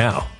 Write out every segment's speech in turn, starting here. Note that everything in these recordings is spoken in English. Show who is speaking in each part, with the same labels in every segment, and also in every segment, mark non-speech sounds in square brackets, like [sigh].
Speaker 1: now.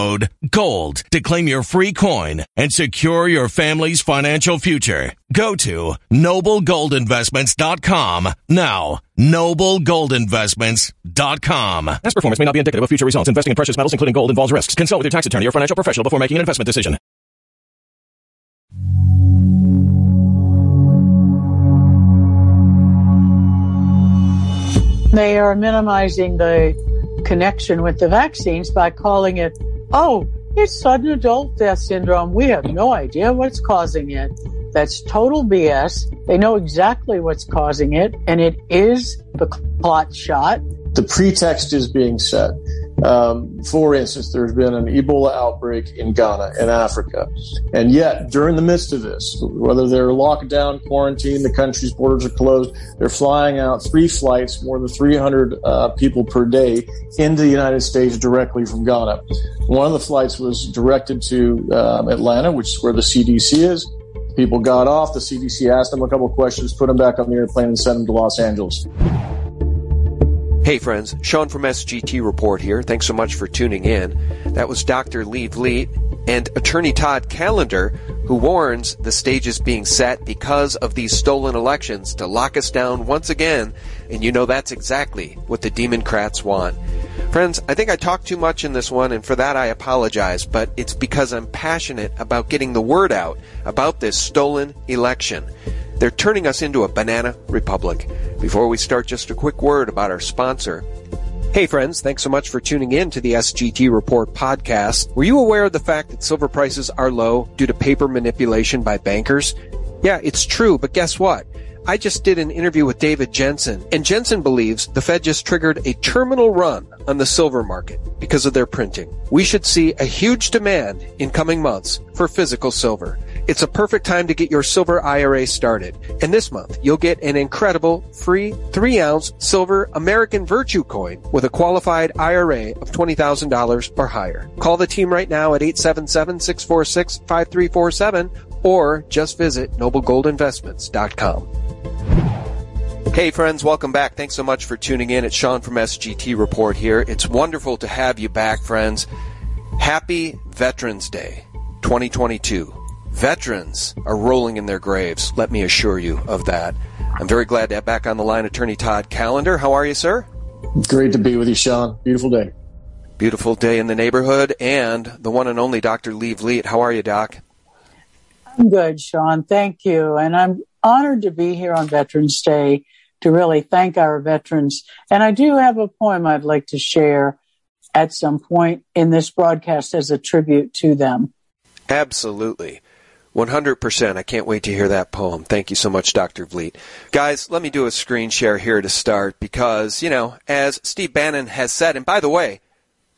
Speaker 2: code GOLD to claim your free coin and secure your family's financial future. Go to noblegoldinvestments.com now. Noblegoldinvestments.com.
Speaker 3: Past performance may not be indicative of future results. Investing in precious metals, including gold, involves risks. Consult with your tax attorney or financial professional before making an investment decision.
Speaker 4: They are minimizing the connection with the vaccines by calling it, oh, it's sudden adult death syndrome. We have no idea what's causing it. That's total BS. They know exactly what's causing it, and it is the clot shot.
Speaker 5: The pretext is being set. Um, for instance, there's been an Ebola outbreak in Ghana, in Africa. And yet, during the midst of this, whether they're locked down, quarantined, the country's borders are closed, they're flying out three flights, more than 300 uh, people per day, into the United States directly from Ghana. One of the flights was directed to um, Atlanta, which is where the CDC is. People got off. The CDC asked them a couple questions, put them back on the airplane, and sent them to Los Angeles.
Speaker 6: Hey friends, Sean from SGT Report here. Thanks so much for tuning in. That was Dr. Lee Vliet and attorney Todd Callender, who warns the stage is being set because of these stolen elections to lock us down once again, and you know that's exactly what the Democrats want. Friends, I think I talked too much in this one, and for that I apologize, but it's because I'm passionate about getting the word out about this stolen election. They're turning us into a banana republic. Before we start, just a quick word about our sponsor. Hey friends, thanks so much for tuning in to the SGT Report podcast. Were you aware of the fact that silver prices are low due to paper manipulation by bankers? Yeah, it's true, but guess what? I just did an interview with David Jensen, and Jensen believes the Fed just triggered a terminal run on the silver market because of their printing. We should see a huge demand in coming months for physical silver. It's a perfect time to get your silver IRA started. And this month, you'll get an incredible free 3 ounce silver American Virtue coin with a qualified IRA of $20,000 or higher. Call the team right now at 877-646-5347 or just visit noblegoldinvestments.com. Hey friends, welcome back. Thanks so much for tuning in. It's Sean from SGT Report here. It's wonderful to have you back, friends. Happy Veterans Day 2022. Veterans are rolling in their graves. Let me assure you of that. I'm very glad to have back on the line attorney Todd Callender. How are you, sir?
Speaker 5: Great to be with you, Sean. Beautiful day.
Speaker 6: Beautiful day in the neighborhood and the one and only Dr. Lee Vliet. How are you, Doc?
Speaker 4: I'm good, Sean. Thank you. And I'm honored to be here on Veterans Day to really thank our veterans. And I do have a poem I'd like to share at some point in this broadcast as a tribute to them.
Speaker 6: Absolutely. 100%. I can't wait to hear that poem. Thank you so much, Dr. Vliet. Guys, let me do a screen share here to start because, you know, as Steve Bannon has said, and by the way,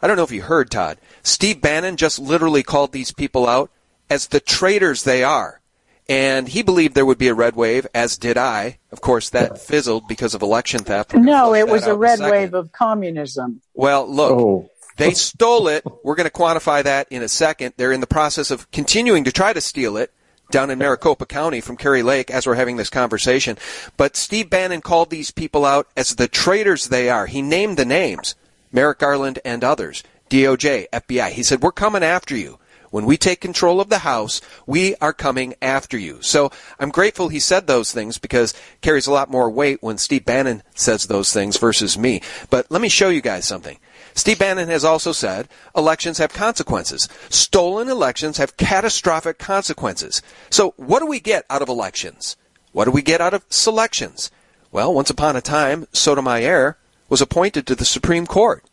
Speaker 6: I don't know if you heard, Todd, Steve Bannon just literally called these people out as the traitors they are. And he believed there would be a red wave, as did I. Of course, that fizzled because of election theft.
Speaker 4: No, it was a red wave of communism.
Speaker 6: Well, look, oh. They stole it. We're going to quantify that in a second. They're in the process of continuing to try to steal it down in Maricopa County from Kari Lake as we're having this conversation. But Steve Bannon called these people out as the traitors they are. He named the names Merrick Garland and others, DOJ, FBI. He said, We're coming after you. When we take control of the House, we are coming after you. So I'm grateful he said those things because carries a lot more weight when Steve Bannon says those things versus me. But let me show you guys something. Steve Bannon has also said elections have consequences. Stolen elections have catastrophic consequences. So what do we get out of elections? What do we get out of selections? Well, once upon a time, Sotomayor was appointed to the Supreme Court.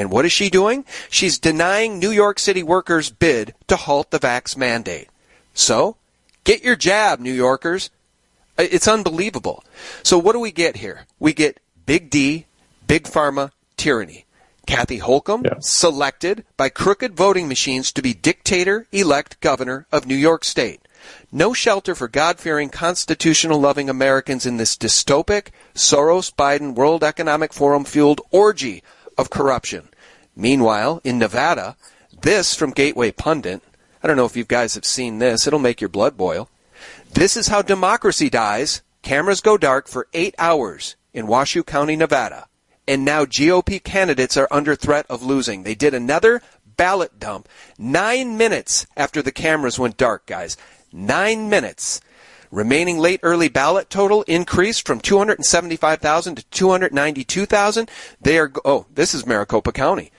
Speaker 6: And what is she doing? She's denying New York City workers' bid to halt the vax mandate. So, get your jab, New Yorkers. Uh, it's unbelievable. So what do we get here? We get big D, big pharma, tyranny. Kathy Hochul, yeah. selected by crooked voting machines to be dictator elect governor of New York State. No shelter for God fearing, constitutional loving Americans in this dystopic, Soros Biden World Economic Forum fueled orgy of corruption. Meanwhile, in Nevada, this from Gateway Pundit, I don't know if you guys have seen this, it'll make your blood boil. This is how democracy dies. Cameras go dark for eight hours in Washoe County, Nevada and now GOP candidates are under threat of losing. They did another ballot dump nine minutes after the cameras went dark, guys. Nine minutes. Remaining late early ballot total increased from 275,000 to 292,000. They are, oh, this is Maricopa County.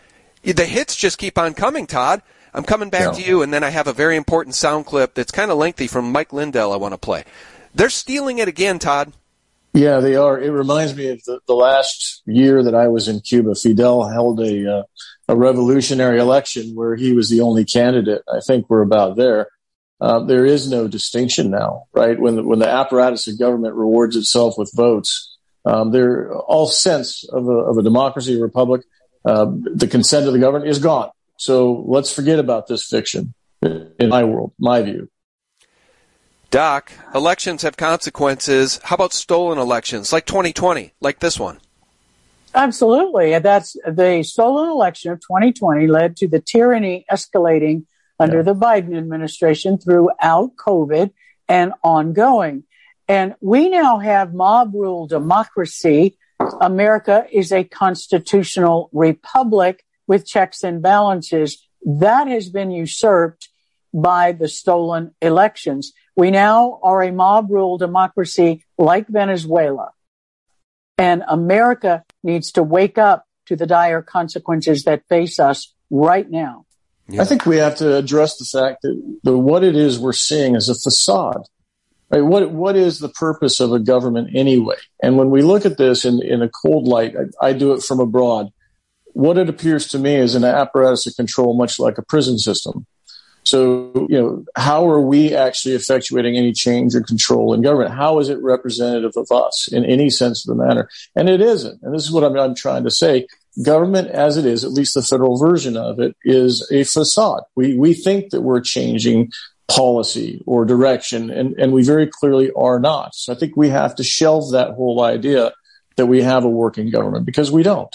Speaker 6: The hits just keep on coming, Todd. I'm coming back
Speaker 5: Yeah.
Speaker 6: to you, and then I have a very important sound clip that's kind of lengthy from Mike Lindell I want to play. They're stealing it again, Todd.
Speaker 5: Yeah, they are. It reminds me of the, the last year that I was in Cuba. Fidel held a uh, a revolutionary election where he was the only candidate. I think we're about there. Uh, there is no distinction now, right? When the, when the apparatus of government rewards itself with votes, um, there all sense of a, of a democracy, a republic, uh, the consent of the government is gone. So let's forget about this fiction. In my world, my view.
Speaker 6: Doc, elections have consequences. How about stolen elections, like 2020, like this one?
Speaker 4: Absolutely. And that's the stolen election of 2020 led to the tyranny escalating under
Speaker 5: Yeah.
Speaker 4: the Biden administration throughout COVID and ongoing. And we now have mob rule democracy. America is a constitutional republic with checks and balances. That has been usurped by the stolen elections. We now are a mob rule democracy like Venezuela. And America needs to wake up to the dire consequences that face us right now.
Speaker 5: I think we have to address the fact that the, what it is we're seeing is a facade. Right? What what is the purpose of a government anyway? And when we look at this in in a cold light, I, I do it from abroad. What it appears to me is an apparatus of control, much like a prison system. So, you know, how are we actually effectuating any change or control in government? How is it representative of us in any sense of the matter? And it isn't. And this is what I'm, I'm trying to say. Government as it is, at least the federal version of it, is a facade. We, we think that we're changing policy or direction, and, and we very clearly are not. So I think we have to shelve that whole idea that we have a working government because we don't.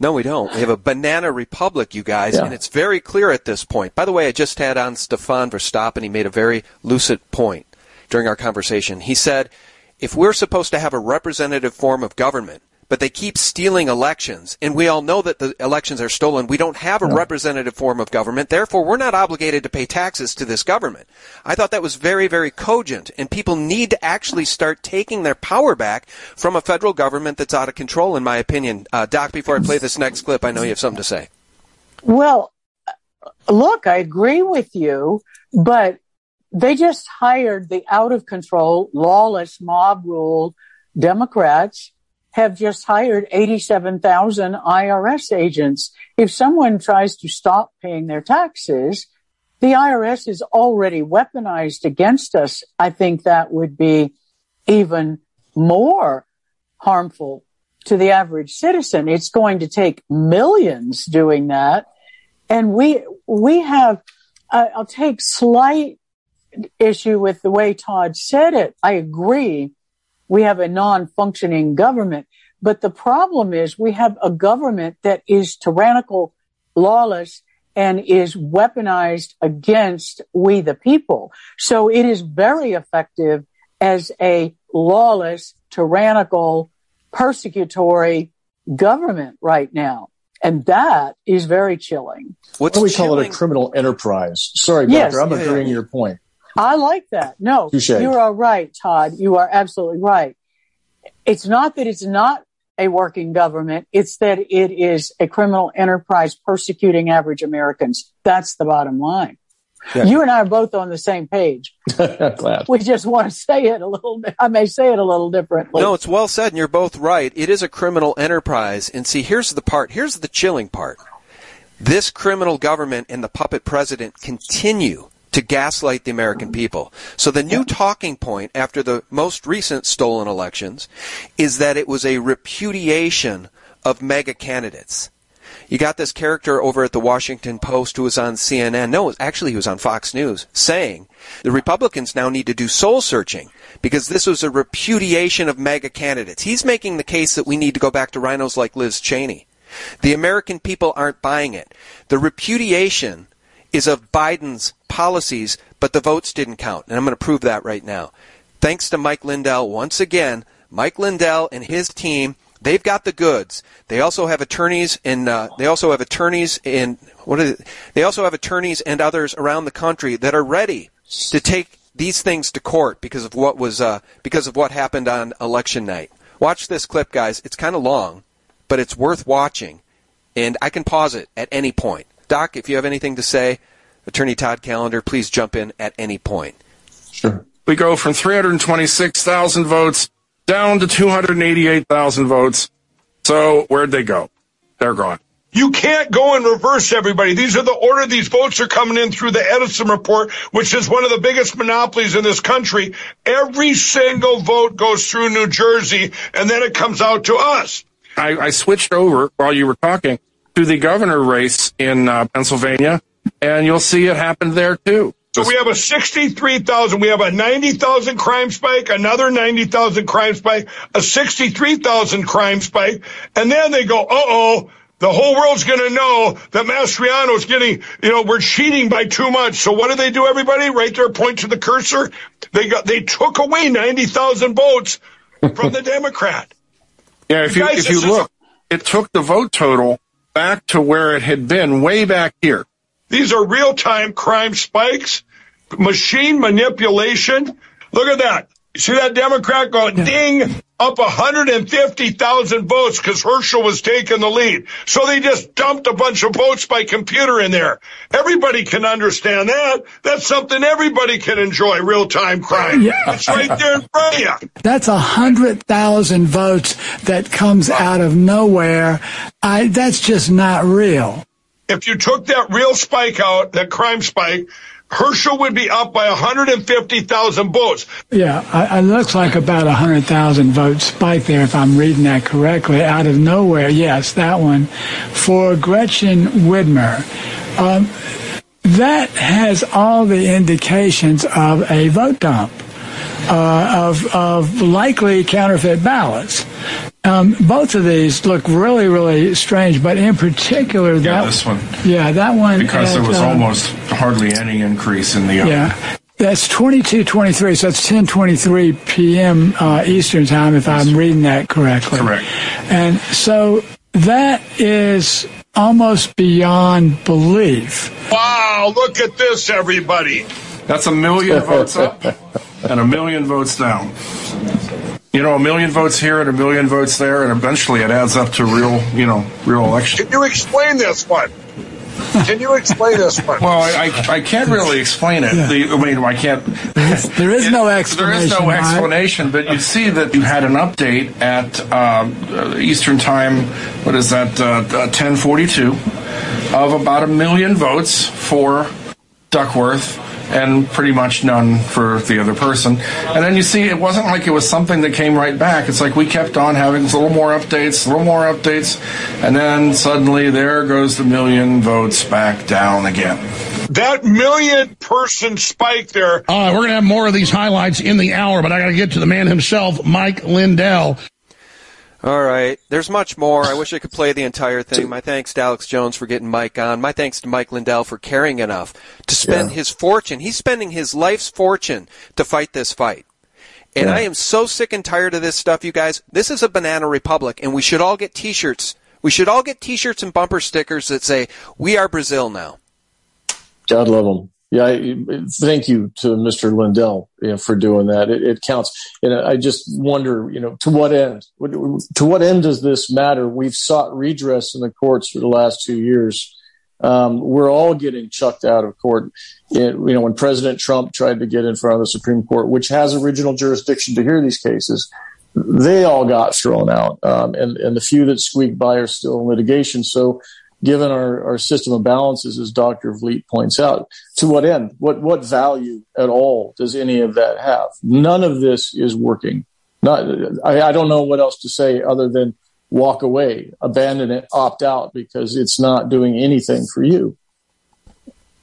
Speaker 6: No, we don't. We have a banana republic, you guys,
Speaker 5: Yeah.
Speaker 6: and it's very clear at this point. By the way, I just had on Stefan Verstappen. He made a very lucid point during our conversation. He said, if we're supposed to have a representative form of government, but they keep stealing elections, and we all know that the elections are stolen, we don't have a representative form of government, therefore we're not obligated to pay taxes to this government. I thought that was very, very cogent, and people need to actually start taking their power back from a federal government that's out of control, in my opinion. Uh, Doc, before I play this next clip, I know you have something to say.
Speaker 4: Well, look, I agree with you, but they just hired the out of control, lawless, mob rule Democrats have just hired 87,000 IRS agents. If someone tries to stop paying their taxes, the IRS is already weaponized against us. I think that would be even more harmful to the average citizen. It's going to take millions doing that. And we, we have, I- I'll take slight issue with the way Todd said it. I agree. We have a non-functioning government, but the problem is we have a government that is tyrannical, lawless, and is weaponized against we the people. So it is very effective as a lawless, tyrannical, persecutory government right now. And that is very chilling.
Speaker 6: What's
Speaker 5: Why do we call it a criminal enterprise? Sorry,
Speaker 4: Yes.
Speaker 5: Doctor, I'm
Speaker 6: Yeah, yeah.
Speaker 5: agreeing your point.
Speaker 4: I like that. No,
Speaker 5: Touche.
Speaker 4: you are right, Todd. You are absolutely right. It's not that it's not a working government. It's that it is a criminal enterprise persecuting average Americans. That's the bottom line.
Speaker 6: Yeah.
Speaker 4: You and I are both on the same page. [laughs]
Speaker 5: Glad.
Speaker 4: We just want to say it a little bit. I may say it a little differently.
Speaker 6: No, it's well said, and you're both right. It is a criminal enterprise. And see, here's the part. Here's the chilling part. This criminal government and the puppet president continue to gaslight the American people. So the new talking point after the most recent stolen elections is that it was a repudiation of MAGA candidates. You got this character over at the Washington Post who was on CNN. No, actually, he was on Fox News saying the Republicans now need to do soul searching because this was a repudiation of MAGA candidates. He's making the case that we need to go back to RINOs like Liz Cheney. The American people aren't buying it. The repudiation is of Biden's policies, but the votes didn't count. And I'm going to prove that right now. Thanks to Mike Lindell once again. Mike Lindell and his team, They've got the goods. They also have attorneys in. Uh, they also have attorneys in. What is it? They also have attorneys and others around the country that are ready to take these things to court because of what was uh, because of what happened on election night. Watch this clip, guys. It's kind of long, but it's worth watching, and I can pause it at any point. Doc, if you have anything to say, Attorney Todd Callender, please jump in at any point.
Speaker 5: Sure.
Speaker 7: We go from 326,000 votes down to 288,000 votes. So where'd they go? They're gone.
Speaker 8: You can't go and reverse everybody. These are the order these votes are coming in through the Edison report, which is one of the biggest monopolies in this country. Every single vote goes through New Jersey and then it comes out to us.
Speaker 7: I, I switched over while you were talking to the governor race in uh, Pennsylvania, and you'll see it happen there too.
Speaker 8: So we have a 63,000, we have a 90,000 crime spike, another 90,000 crime spike, a 63,000 crime spike, and then they go, uh-oh, the whole world's going to know that Mastriano's getting, you know, we're cheating by too much. So what do they do, everybody? Right there, point to the cursor. They got, they took away 90,000 votes from the Democrat.
Speaker 7: Yeah, if you,
Speaker 8: Guys,
Speaker 7: if you look, it took the vote total back to where it had been way back here.
Speaker 8: These are real time crime spikes, machine manipulation. Look at that. You see that Democrat going ding up 150,000 votes because Herschel was taking the lead. So they just dumped a bunch of votes by computer in there. Everybody can understand that. That's something everybody can enjoy, real time crime. It's right there in front of you.
Speaker 9: That's a hundred thousand votes that comes out of nowhere. I, that's just not real.
Speaker 8: If you took that real spike out, that crime spike, Herschel would be up by 150,000 votes.
Speaker 9: Yeah, it looks like about a hundred thousand vote spike there, if I'm reading that correctly, out of nowhere. Yes, that one for Gretchen Whitmer. Um, that has all the indications of a vote dump, uh, of of likely counterfeit ballots. Um, both of these look really, really strange, but in particular,
Speaker 7: Yeah, this one.
Speaker 9: yeah, that one
Speaker 7: Because there was
Speaker 9: uh,
Speaker 7: almost hardly any increase in the other.
Speaker 9: yeah. That's 22:23, so it's 10:23 p.m. Uh, Eastern time, if I'm reading that correctly.
Speaker 7: Correct.
Speaker 9: And so that is almost beyond belief.
Speaker 8: Wow, look at this, everybody.
Speaker 7: That's a million votes up and a million votes down. You know, a million votes here and a million votes there, and eventually it adds up to real, you know, real election.
Speaker 8: Can you explain this one? Can you explain this one?
Speaker 7: Well, I, I, I can't really explain it. The, I mean, I can't.
Speaker 9: There is no explanation.
Speaker 7: is no
Speaker 9: Mike.
Speaker 7: explanation, but you see that you had an update at um, uh, Eastern Time. What is that? Uh, Ten forty-two of about a million votes for Duckworth. And pretty much none for the other person. And then you see, it wasn't like it was something that came right back. It's like we kept on having a little more updates, a little more updates, and then suddenly there goes the million votes back down again.
Speaker 8: That million person spike there.
Speaker 10: Uh, we're going to have more of these highlights in the hour, but I got to get to the man himself, Mike Lindell.
Speaker 6: All right. There's much more. I wish I could play the entire thing. My thanks to Alex Jones for getting Mike on. My thanks to Mike Lindell for caring enough to spend
Speaker 5: Yeah.
Speaker 6: his fortune. He's spending his life's fortune to fight this fight. And
Speaker 5: Yeah.
Speaker 6: I am so sick and tired of this stuff, you guys. This is a banana republic, and we should all get t-shirts. We should all get t-shirts and bumper stickers that say, we are Brazil now.
Speaker 5: God love him. Yeah, I, thank you to Mr. Lindell you know, for doing that. It, it counts. And I just wonder, you know, to what end? To what end does this matter? We've sought redress in the courts for the last two years. Um, we're all getting chucked out of court. It, you know, when President Trump tried to get in front of the Supreme Court, which has original jurisdiction to hear these cases, they all got thrown out. Um, and, and the few that squeaked by are still in litigation. So given our, our system of balances, as Dr. Vliet points out, to what end? What, what value at all does any of that have? None of this is working. Not, I, I don't know what else to say other than walk away, abandon it, opt out because it's not doing anything for you.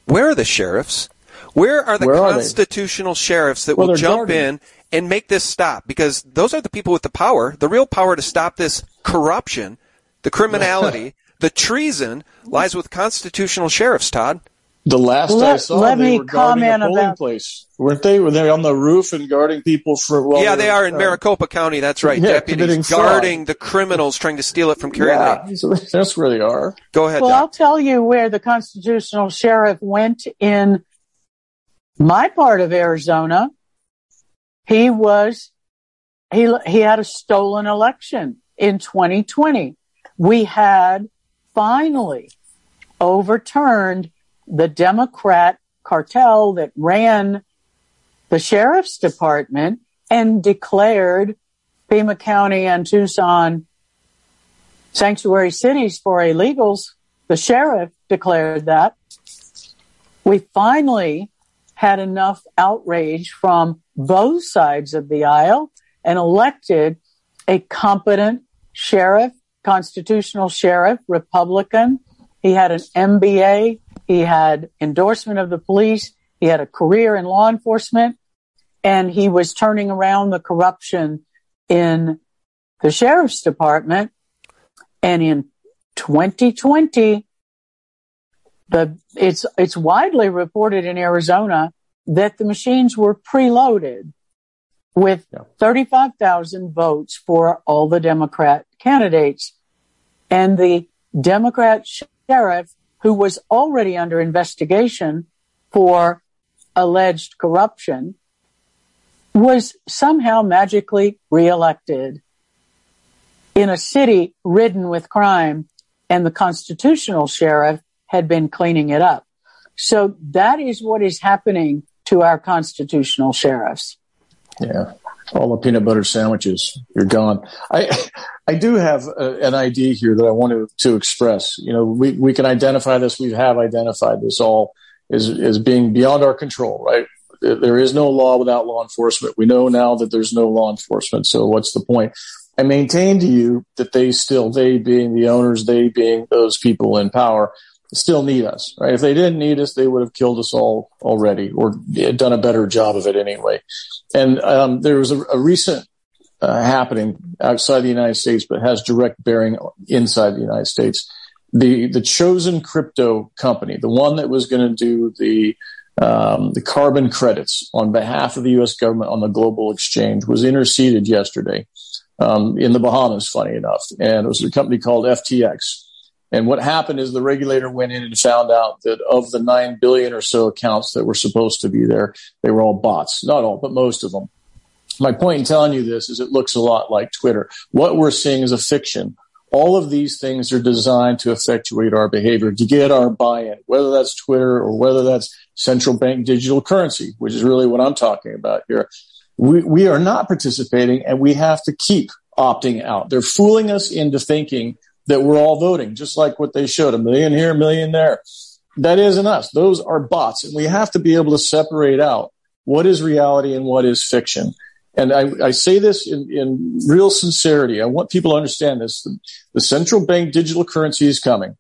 Speaker 6: Where are the sheriffs? Where are the
Speaker 5: Where are
Speaker 6: constitutional sheriffs that
Speaker 5: Well,
Speaker 6: will jump
Speaker 5: guarding.
Speaker 6: in and make this stop? Because those are the people with the power, the real power to stop this corruption, the [laughs] criminality, the treason lies with constitutional sheriffs, Todd.
Speaker 5: The last
Speaker 4: Let-
Speaker 5: I saw,
Speaker 4: let
Speaker 5: they
Speaker 4: me
Speaker 5: were guarding a
Speaker 4: comment
Speaker 5: polling
Speaker 4: about-
Speaker 5: place, weren't they? Were they on the roof and guarding people for? While
Speaker 6: yeah, they are in
Speaker 5: uh,
Speaker 6: Maricopa County. That's right.
Speaker 5: yeah, committing
Speaker 6: Deputies
Speaker 5: fraud.
Speaker 6: guarding the criminals trying to steal it from Kari Lake.
Speaker 5: Yeah, so [laughs] that's where they are.
Speaker 6: Go ahead,
Speaker 4: Well,
Speaker 6: Doc.
Speaker 4: I'll tell you where the constitutional sheriff went in my part of Arizona. He was, he, he had a stolen election in 2020. We had finally overturned the Democrat cartel that ran the sheriff's department and declared Pima County and Tucson sanctuary cities for illegals. The sheriff declared that. We finally had enough outrage from both sides of the aisle and elected a competent sheriff, constitutional sheriff, Republican. He had an MBA. He had endorsement of the police. He had a career in law enforcement and he was turning around the corruption in the sheriff's department. And in 2020, the, it's, it's widely reported in Arizona that the machines were preloaded with 35,000 votes for all the Democrat candidates. And the Democrat sheriff, who was already under investigation for alleged corruption, was somehow magically reelected in a city ridden with crime and the constitutional sheriff had been cleaning it up. So that is what is happening to our constitutional sheriffs.
Speaker 5: Yeah. All the peanut butter sandwiches, you're gone. I, I do have a, an idea here that I want to, express. You know, we, we can identify this. We have identified this all as, as being beyond our control, right? There is no law without law enforcement. We know now that there's no law enforcement. So what's the point? I maintain to you that they still, they being the owners, they being those people in power, still need us, right? If they didn't need us, they would have killed us all already or done a better job of it anyway. And um, there was a, a recent uh, happening outside the United States, but has direct bearing inside the United States. The the chosen crypto company, the one that was going to do the um, the carbon credits on behalf of the U.S. government on the global exchange, was interceded yesterday um, in the Bahamas. Funny enough, and it was a company called FTX. And what happened is the regulator went in and found out that of the 9 billion or so accounts that were supposed to be there, they were all bots. Not all, but most of them. My point in telling you this is it looks a lot like Twitter. What we're seeing is a fiction. All of these things are designed to effectuate our behavior, to get our buy-in, whether that's Twitter or whether that's central bank digital currency, which is really what I'm talking about here. We, we are not participating and we have to keep opting out. They're fooling us into thinking that we're all voting, just like what they showed a million here, a million there. That isn't us. Those are bots. And we have to be able to separate out what is reality and what is fiction. And I, I say this in, in real sincerity. I want people to understand this. The, the central bank digital currency is coming.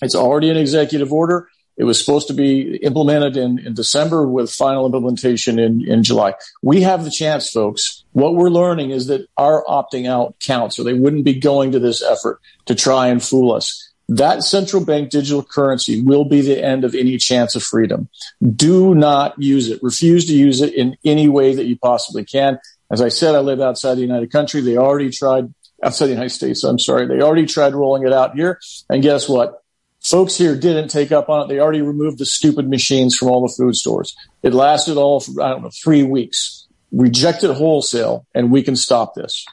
Speaker 5: It's already an executive order. It was supposed to be implemented in, in December with final implementation in, in July. We have the chance, folks. What we're learning is that our opting out counts, or they wouldn't be going to this effort to try and fool us. That central bank digital currency will be the end of any chance of freedom. Do not use it. Refuse to use it in any way that you possibly can. As I said, I live outside the United Country. They already tried outside the United States. I'm sorry. They already tried rolling it out here. And guess what? Folks here didn't take up on it. They already removed the stupid machines from all the food stores. It lasted all for, I don't know, three weeks. Reject it wholesale and we can stop this.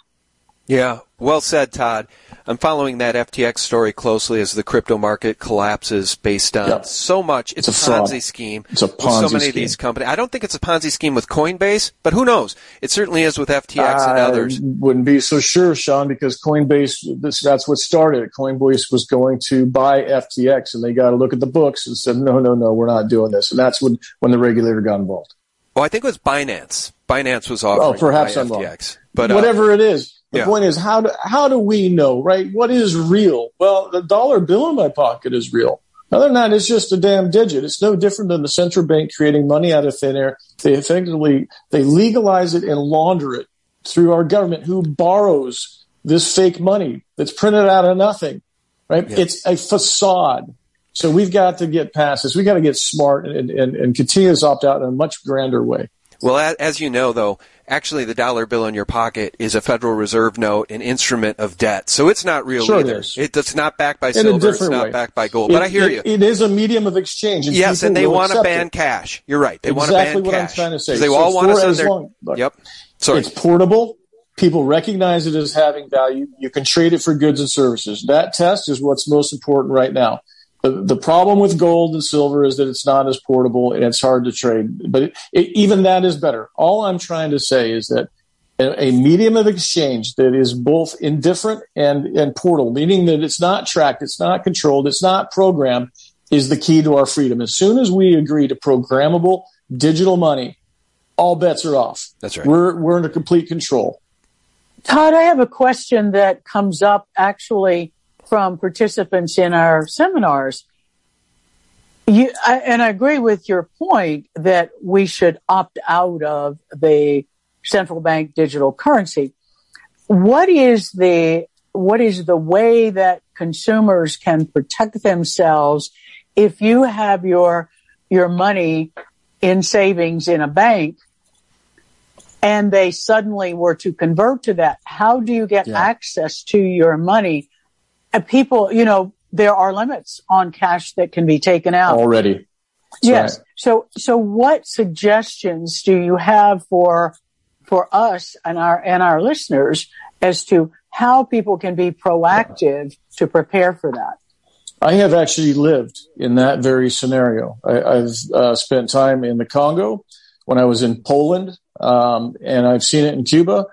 Speaker 6: Yeah, well said, Todd. I'm following that FTX story closely as the crypto market collapses based on
Speaker 5: Yep.
Speaker 6: so much. It's,
Speaker 5: It's
Speaker 6: a
Speaker 5: a fraud.
Speaker 6: Ponzi scheme.
Speaker 5: It's a Ponzi
Speaker 6: with so many of
Speaker 5: scheme.
Speaker 6: these companies. I don't think it's a Ponzi scheme with Coinbase, but who knows? It certainly is with FTX and others.
Speaker 5: wouldn't be so sure, Sean, because Coinbase, this, that's what started it. Coinbase was going to buy FTX and they got to look at the books and said, no, no, no, we're not doing this. And that's when, when the regulator got involved.
Speaker 6: Oh, I think it was Binance. Binance was offering
Speaker 5: Oh, perhaps I'm wrong.
Speaker 6: FTX. But uh,
Speaker 5: whatever it is. The
Speaker 6: yeah.
Speaker 5: point is, how do, how do we know, right? What is real? Well, the dollar bill in my pocket is real. Other than that, it's just a damn digit. It's no different than the central bank creating money out of thin air. They effectively, they legalize it and launder it through our government who borrows this fake money that's printed out of nothing, right?
Speaker 6: Yeah.
Speaker 5: It's a facade. So we've got to get past this. We've got to get smart and, and, and continue this opt out in a much grander way.
Speaker 6: Well, as you know, though, actually the dollar bill in your pocket is a Federal Reserve note, an instrument of debt. So it's not real
Speaker 5: sure
Speaker 6: either.
Speaker 5: It is.
Speaker 6: It, it's not backed by
Speaker 5: in
Speaker 6: silver. It's not
Speaker 5: way.
Speaker 6: backed by gold.
Speaker 5: It,
Speaker 6: but I hear
Speaker 5: it,
Speaker 6: you.
Speaker 5: It is a medium of exchange. And
Speaker 6: yes, and they
Speaker 5: want
Speaker 6: to ban cash. You're right. They
Speaker 5: exactly
Speaker 6: want to ban
Speaker 5: what
Speaker 6: cash.
Speaker 5: I'm trying to say.
Speaker 6: They
Speaker 5: so
Speaker 6: all want us on their.
Speaker 5: Long, look,
Speaker 6: yep. Sorry.
Speaker 5: It's portable. People recognize it as having value. You can trade it for goods and services. That test is what's most important right now. The, the problem with gold and silver is that it's not as portable and it's hard to trade. But it, it, even that is better. All I'm trying to say is that a, a medium of exchange that is both indifferent and, and portable, meaning that it's not tracked, it's not controlled, it's not programmed, is the key to our freedom. As soon as we agree to programmable digital money, all bets are off.
Speaker 6: That's right.
Speaker 5: We're, we're under complete control.
Speaker 4: Todd, I have a question that comes up actually from participants in our seminars. You, I, and I agree with your point that we should opt out of the central bank digital currency. What is the, what is the way that consumers can protect themselves if you have your, your money in savings in a bank and they suddenly were to convert to that? How do you get
Speaker 5: Yeah.
Speaker 4: access to your money? People, you know, there are limits on cash that can be taken out.
Speaker 5: Already. That's
Speaker 4: yes.
Speaker 5: right.
Speaker 4: So, so what suggestions do you have for, for us and our, and our listeners as to how people can be proactive to prepare for that?
Speaker 5: I have actually lived in that very scenario. I, I've uh, spent time in the Congo when I was in Poland, um, and I've seen it in Cuba,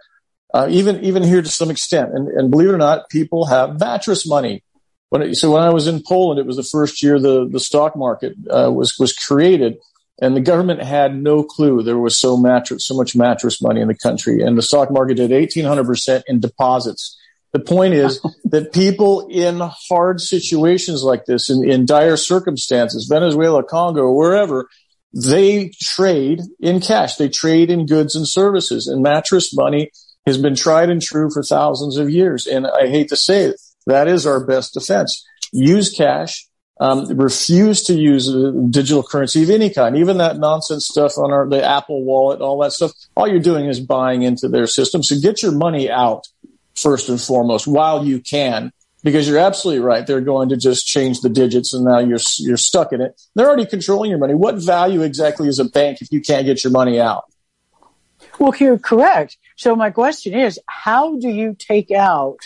Speaker 5: uh, even even here to some extent. And, and believe it or not, people have mattress money. When it, so when I was in Poland, it was the first year the the stock market uh, was was created, and the government had no clue there was so mattress so much mattress money in the country, and the stock market did eighteen hundred percent in deposits. The point is [laughs] that people in hard situations like this, in, in dire circumstances, Venezuela, Congo, wherever, they trade in cash. They trade in goods and services. And mattress money has been tried and true for thousands of years. And I hate to say it, that is our best defense. Use cash. Um, refuse to use uh, digital currency of any kind, even that nonsense stuff on our the Apple Wallet, all that stuff. All you're doing is buying into their system. So get your money out first and foremost while you can, because you're absolutely right. They're going to just change the digits, and now you're you're stuck in it. They're already controlling your money. What value exactly is a bank if you can't get your money out?
Speaker 4: Well, you're correct. So my question is, how do you take out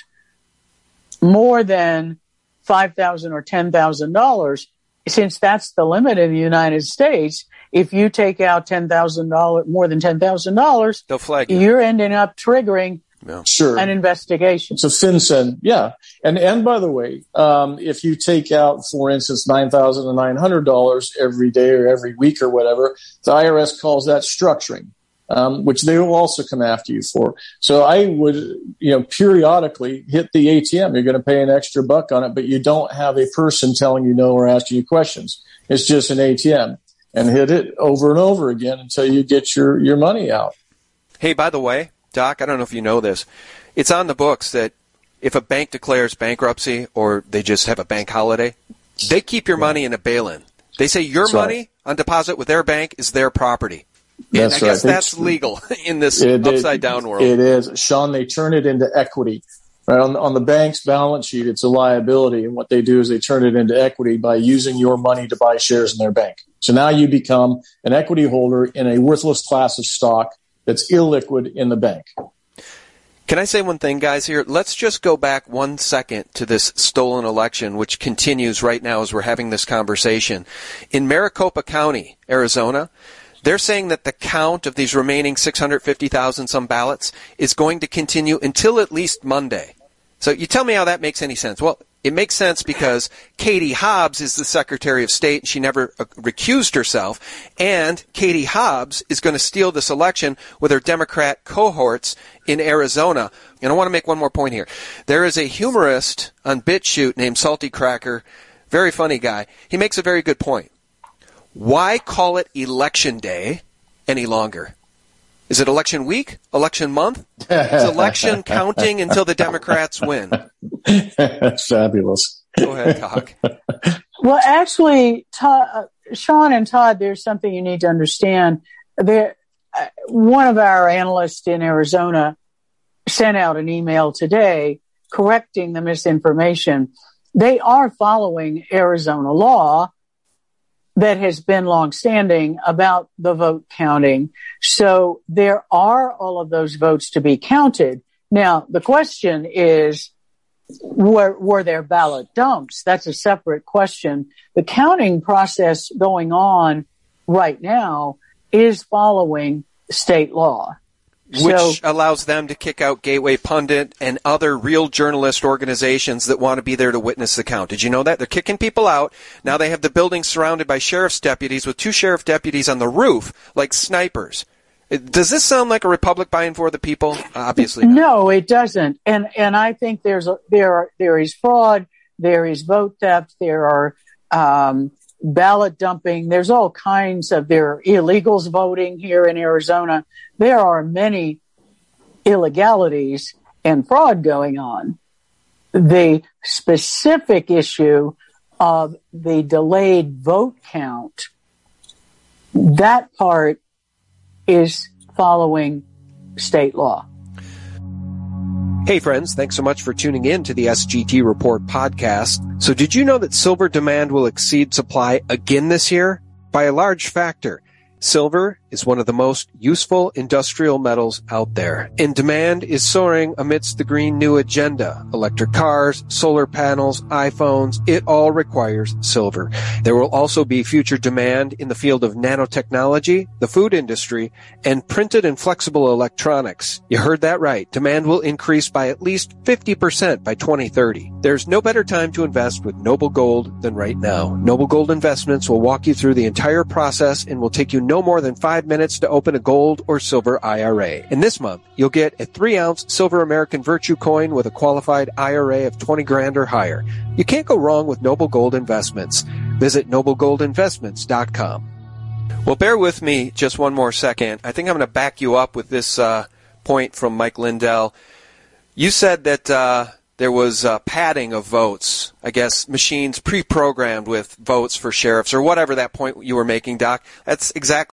Speaker 4: more than five thousand or ten thousand dollars? Since that's the limit in the United States, if you take out ten thousand dollars, more than ten thousand dollars,
Speaker 6: They'll flag you.
Speaker 4: you're ending up triggering
Speaker 5: Sure.
Speaker 4: an investigation.
Speaker 5: It's a FinCEN, yeah. And and by the way, um, if you take out, for instance, nine thousand and nine hundred dollars every day or every week or whatever, the IRS calls that structuring, um, which they will also come after you for. So I would, you know, periodically hit the ATM. You're going to pay an extra buck on it, but you don't have a person telling you no or asking you questions. It's just an ATM, and hit it over and over again until you get your your money out.
Speaker 6: Hey, by the way, Doc, I don't know if you know this. It's on the books that if a bank declares bankruptcy or they just have a bank holiday, they keep your money in a bail-in. They say your
Speaker 5: right.
Speaker 6: money on deposit with their bank is their property.
Speaker 5: That's
Speaker 6: and I guess
Speaker 5: right.
Speaker 6: that's
Speaker 5: It's-
Speaker 6: legal [laughs] in this
Speaker 5: it-
Speaker 6: upside down world.
Speaker 5: It is, Sean. They turn it into equity. Right on, on the bank's balance sheet, it's a liability, and what they do is they turn it into equity by using your money to buy shares in their bank. So now you become an equity holder in a worthless class of stock that's illiquid in the bank.
Speaker 6: Can I say one thing, guys, here? Let's just go back one second to this stolen election, which continues right now as we're having this conversation. In Maricopa County, Arizona, they're saying that the count of these remaining 650,000 some ballots is going to continue until at least Monday. So you tell me how that makes any sense. Well, it makes sense because Katie Hobbs is the Secretary of State and she never uh, recused herself. And Katie Hobbs is going to steal this election with her Democrat cohorts in Arizona. And I want to make one more point here. There is a humorist on BitChute named Salty Cracker, very funny guy. He makes a very good point. Why call it election day any longer? Is it election week? Election month? Is election [laughs] counting until the Democrats win? [laughs]
Speaker 5: Fabulous.
Speaker 6: Go ahead, Doc.
Speaker 4: well, actually, Todd, uh, Sean and Todd, there's something you need to understand. There, uh, one of our analysts in Arizona sent out an email today correcting the misinformation. They are following Arizona law that has been longstanding about the vote counting. So there are all of those votes to be counted. Now, the question is, were, were there ballot dumps? That's a separate question. The counting process going on right now is following state law.
Speaker 6: Which so, allows them to kick out Gateway Pundit and other real journalist organizations that want to be there to witness the count. Did you know that? They're kicking people out. Now they have the building surrounded by sheriff's deputies with two sheriff deputies on the roof like snipers. Does this sound like a republic buying for the people? Obviously, not.
Speaker 4: no, it doesn't. And and I think there's a, there are, there is fraud, there is vote theft, there are um, ballot dumping. There's all kinds of there are illegals voting here in Arizona. There are many illegalities and fraud going on. The specific issue of the delayed vote count, that part is following state law.
Speaker 6: Hey friends, thanks so much for tuning in to the SGT Report podcast. So did you know that silver demand will exceed supply again this year? By a large factor. Silver is one of the most useful industrial metals out there, and demand is soaring amidst the Green New Agenda. Electric cars, solar panels, iPhones, it all requires silver. There will also be future demand in the field of nanotechnology, the food industry, and printed and flexible electronics. You heard that right. Demand will increase by at least 50% by 2030. There's no better time to invest with Noble Gold than right now. Noble Gold Investments will walk you through the entire process and will take you no more than five minutes to open a gold or silver IRA. And this month, you'll get a three ounce silver American Virtue coin with a qualified IRA of 20 grand or higher. You can't go wrong with Noble Gold Investments. Visit noblegoldinvestments.com. Well, bear with me just one more second. I think I'm going to back you up with this uh, point from Mike Lindell. You said that uh, there was uh, padding of votes. I guess machines pre-programmed with votes for sheriffs or whatever that point you were making, Doc. That's exactly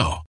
Speaker 11: now.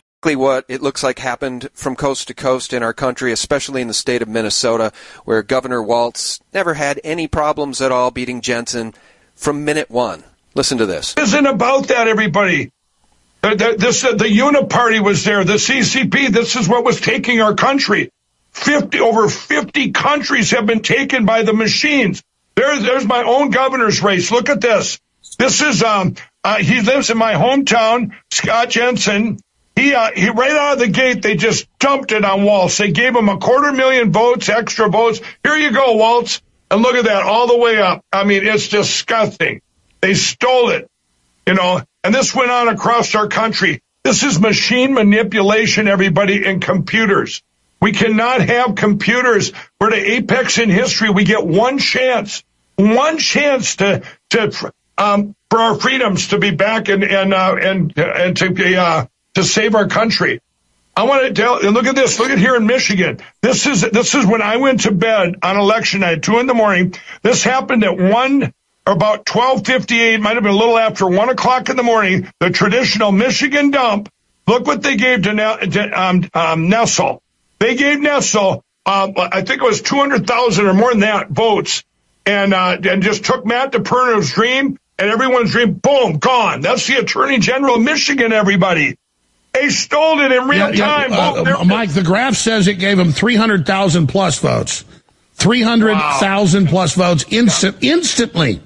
Speaker 6: What it looks like happened from coast to coast in our country, especially in the state of Minnesota, where Governor Walz never had any problems at all beating Jensen from minute one. Listen to this.
Speaker 8: It isn't about that, everybody. The, the, this, uh, the Uniparty was there, the CCP. This is what was taking our country. 50, over 50 countries have been taken by the machines. There, there's my own governor's race. Look at this. This is, um, uh, he lives in my hometown, Scott Jensen. He, uh, he, right out of the gate, they just dumped it on Walz. They gave him a quarter million votes, extra votes. Here you go, Walz. And look at that, all the way up. I mean, it's disgusting. They stole it, you know, and this went on across our country. This is machine manipulation, everybody, in computers. We cannot have computers. We're the apex in history. We get one chance, one chance to, to, um, for our freedoms to be back and, and, uh, and, and to be, uh, to save our country. I want to tell, look at this, look at here in Michigan. This is, this is when I went to bed on election night, two in the morning. This happened at one, or about 1258, might have been a little after one o'clock in the morning, the traditional Michigan dump. Look what they gave to, to um, um, Nessel. They gave Nessel, um, I think it was 200,000 or more than that votes and, uh, and just took Matt DePerno's dream and everyone's dream, boom, gone. That's the attorney general of Michigan, everybody. They stole it in real
Speaker 10: yeah,
Speaker 8: time.
Speaker 10: Yeah, uh, Mike, the graph says it gave them 300,000 plus votes. 300,000 wow. plus votes instant, instantly.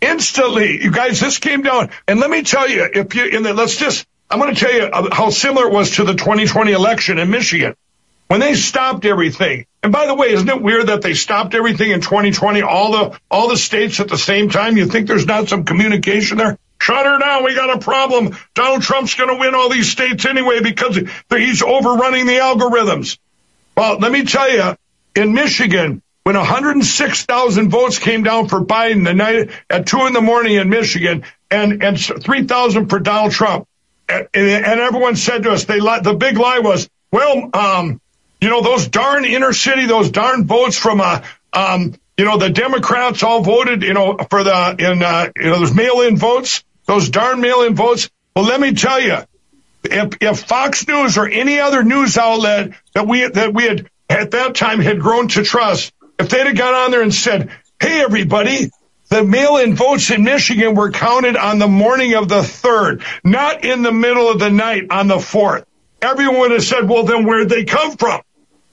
Speaker 8: Instantly. You guys, this came down. And let me tell you, if you, in the, let's just, I'm going to tell you how similar it was to the 2020 election in Michigan. When they stopped everything. And by the way, isn't it weird that they stopped everything in 2020, all the, all the states at the same time? You think there's not some communication there? Shut her down. We got a problem. Donald Trump's going to win all these states anyway because he's overrunning the algorithms. Well, let me tell you, in Michigan, when 106,000 votes came down for Biden the night at two in the morning in Michigan and, and 3,000 for Donald Trump. And, and, everyone said to us, they the big lie was, well, um, you know, those darn inner city, those darn votes from, uh, um, you know, the Democrats all voted, you know, for the, in, uh, you know, those mail-in votes those darn mail-in votes. Well, let me tell you, if, if Fox News or any other news outlet that we that we had at that time had grown to trust, if they'd have got on there and said, "Hey, everybody." The mail-in votes in Michigan were counted on the morning of the third, not in the middle of the night on the fourth. Everyone would have said, well, then where'd they come from?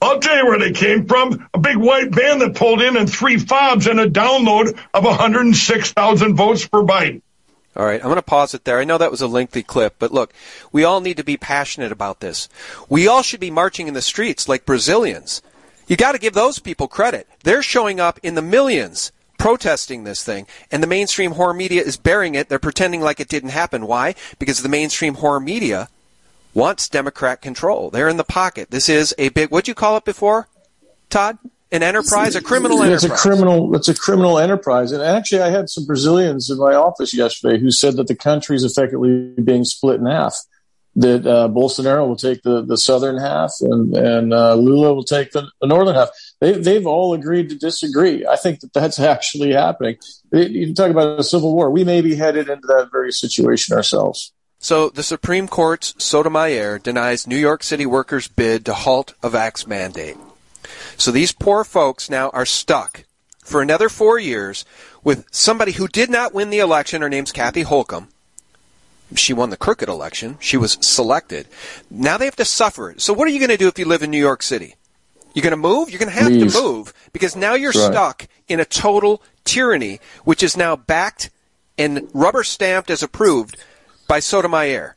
Speaker 8: I'll tell you where they came from. A big white van that pulled in and three fobs and a download of 106,000 votes for Biden.
Speaker 6: All right, I'm going to pause it there. I know that was a lengthy clip, but look, we all need to be passionate about this. We all should be marching in the streets like Brazilians. You got to give those people credit. They're showing up in the millions protesting this thing, and the mainstream horror media is bearing it. They're pretending like it didn't happen. Why? Because the mainstream horror media wants Democrat control. They're in the pocket. This is a big, what'd you call it before, Todd? An enterprise, a criminal enterprise.
Speaker 5: It's a criminal. It's a criminal enterprise. And actually, I had some Brazilians in my office yesterday who said that the country is effectively being split in half. That uh, Bolsonaro will take the, the southern half, and and uh, Lula will take the, the northern half. They they've all agreed to disagree. I think that that's [laughs] actually happening. You talk about a civil war. We may be headed into that very situation ourselves.
Speaker 6: So the Supreme Court's Sotomayor denies New York City workers' bid to halt a vax mandate. So these poor folks now are stuck for another four years with somebody who did not win the election. Her name's Kathy Hochul. She won the crooked election. She was selected. Now they have to suffer. So what are you going to do if you live in New York City? You're going to move? You're going to have
Speaker 5: Leave.
Speaker 6: to move because now you're
Speaker 5: right.
Speaker 6: stuck in a total tyranny, which is now backed and rubber stamped as approved by Sotomayor,